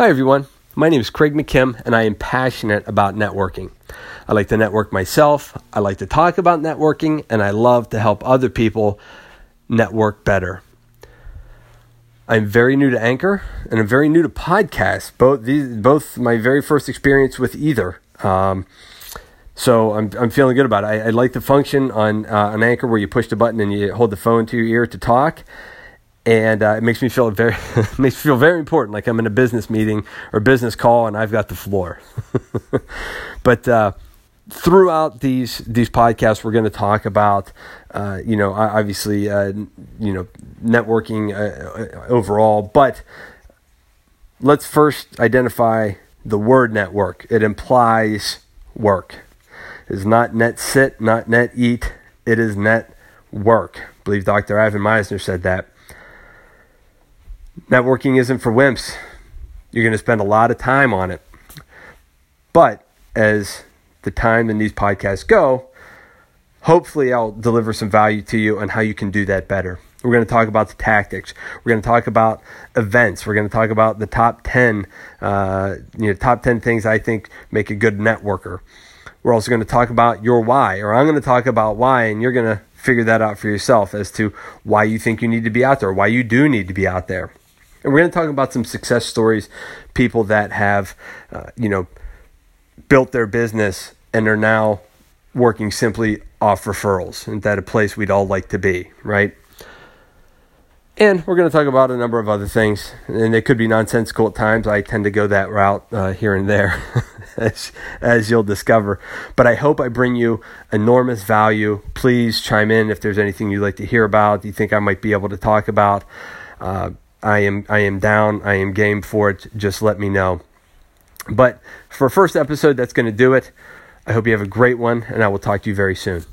Hi, everyone. My name is Craig McKim, and I am passionate about networking. I like to network myself, I like to talk about networking, and I love to help other people network better. I'm very new to Anchor, and I'm very new to podcasts. Both these, both my very first experience with either. Um, so I'm, I'm feeling good about it. I, I like the function on uh, an Anchor where you push the button and you hold the phone to your ear to talk and uh, it makes me feel very makes me feel very important, like I'm in a business meeting or business call, and I've got the floor. but uh, throughout these these podcasts, we're going to talk about, uh, you know, obviously, uh, you know, networking uh, uh, overall. But let's first identify the word network. It implies work. It's not net sit, not net eat. It is net work. I believe Dr. Ivan Misner said that. Networking isn't for wimps. You're going to spend a lot of time on it. But as the time and these podcasts go, hopefully I'll deliver some value to you on how you can do that better. We're going to talk about the tactics. We're going to talk about events. We're going to talk about the top 10, uh, you know, top 10 things I think make a good networker. We're also going to talk about your why, or I'm going to talk about why, and you're going to figure that out for yourself as to why you think you need to be out there, why you do need to be out there. And we're going to talk about some success stories, people that have, uh, you know, built their business and are now working simply off referrals. Isn't that a place we'd all like to be, right? And we're going to talk about a number of other things, and they could be nonsensical at times. I tend to go that route uh, here and there, as, as you'll discover. But I hope I bring you enormous value. Please chime in if there's anything you'd like to hear about, you think I might be able to talk about. Uh, I am I am down. I am game for it. Just let me know. But for first episode, that's going to do it. I hope you have a great one, and I will talk to you very soon.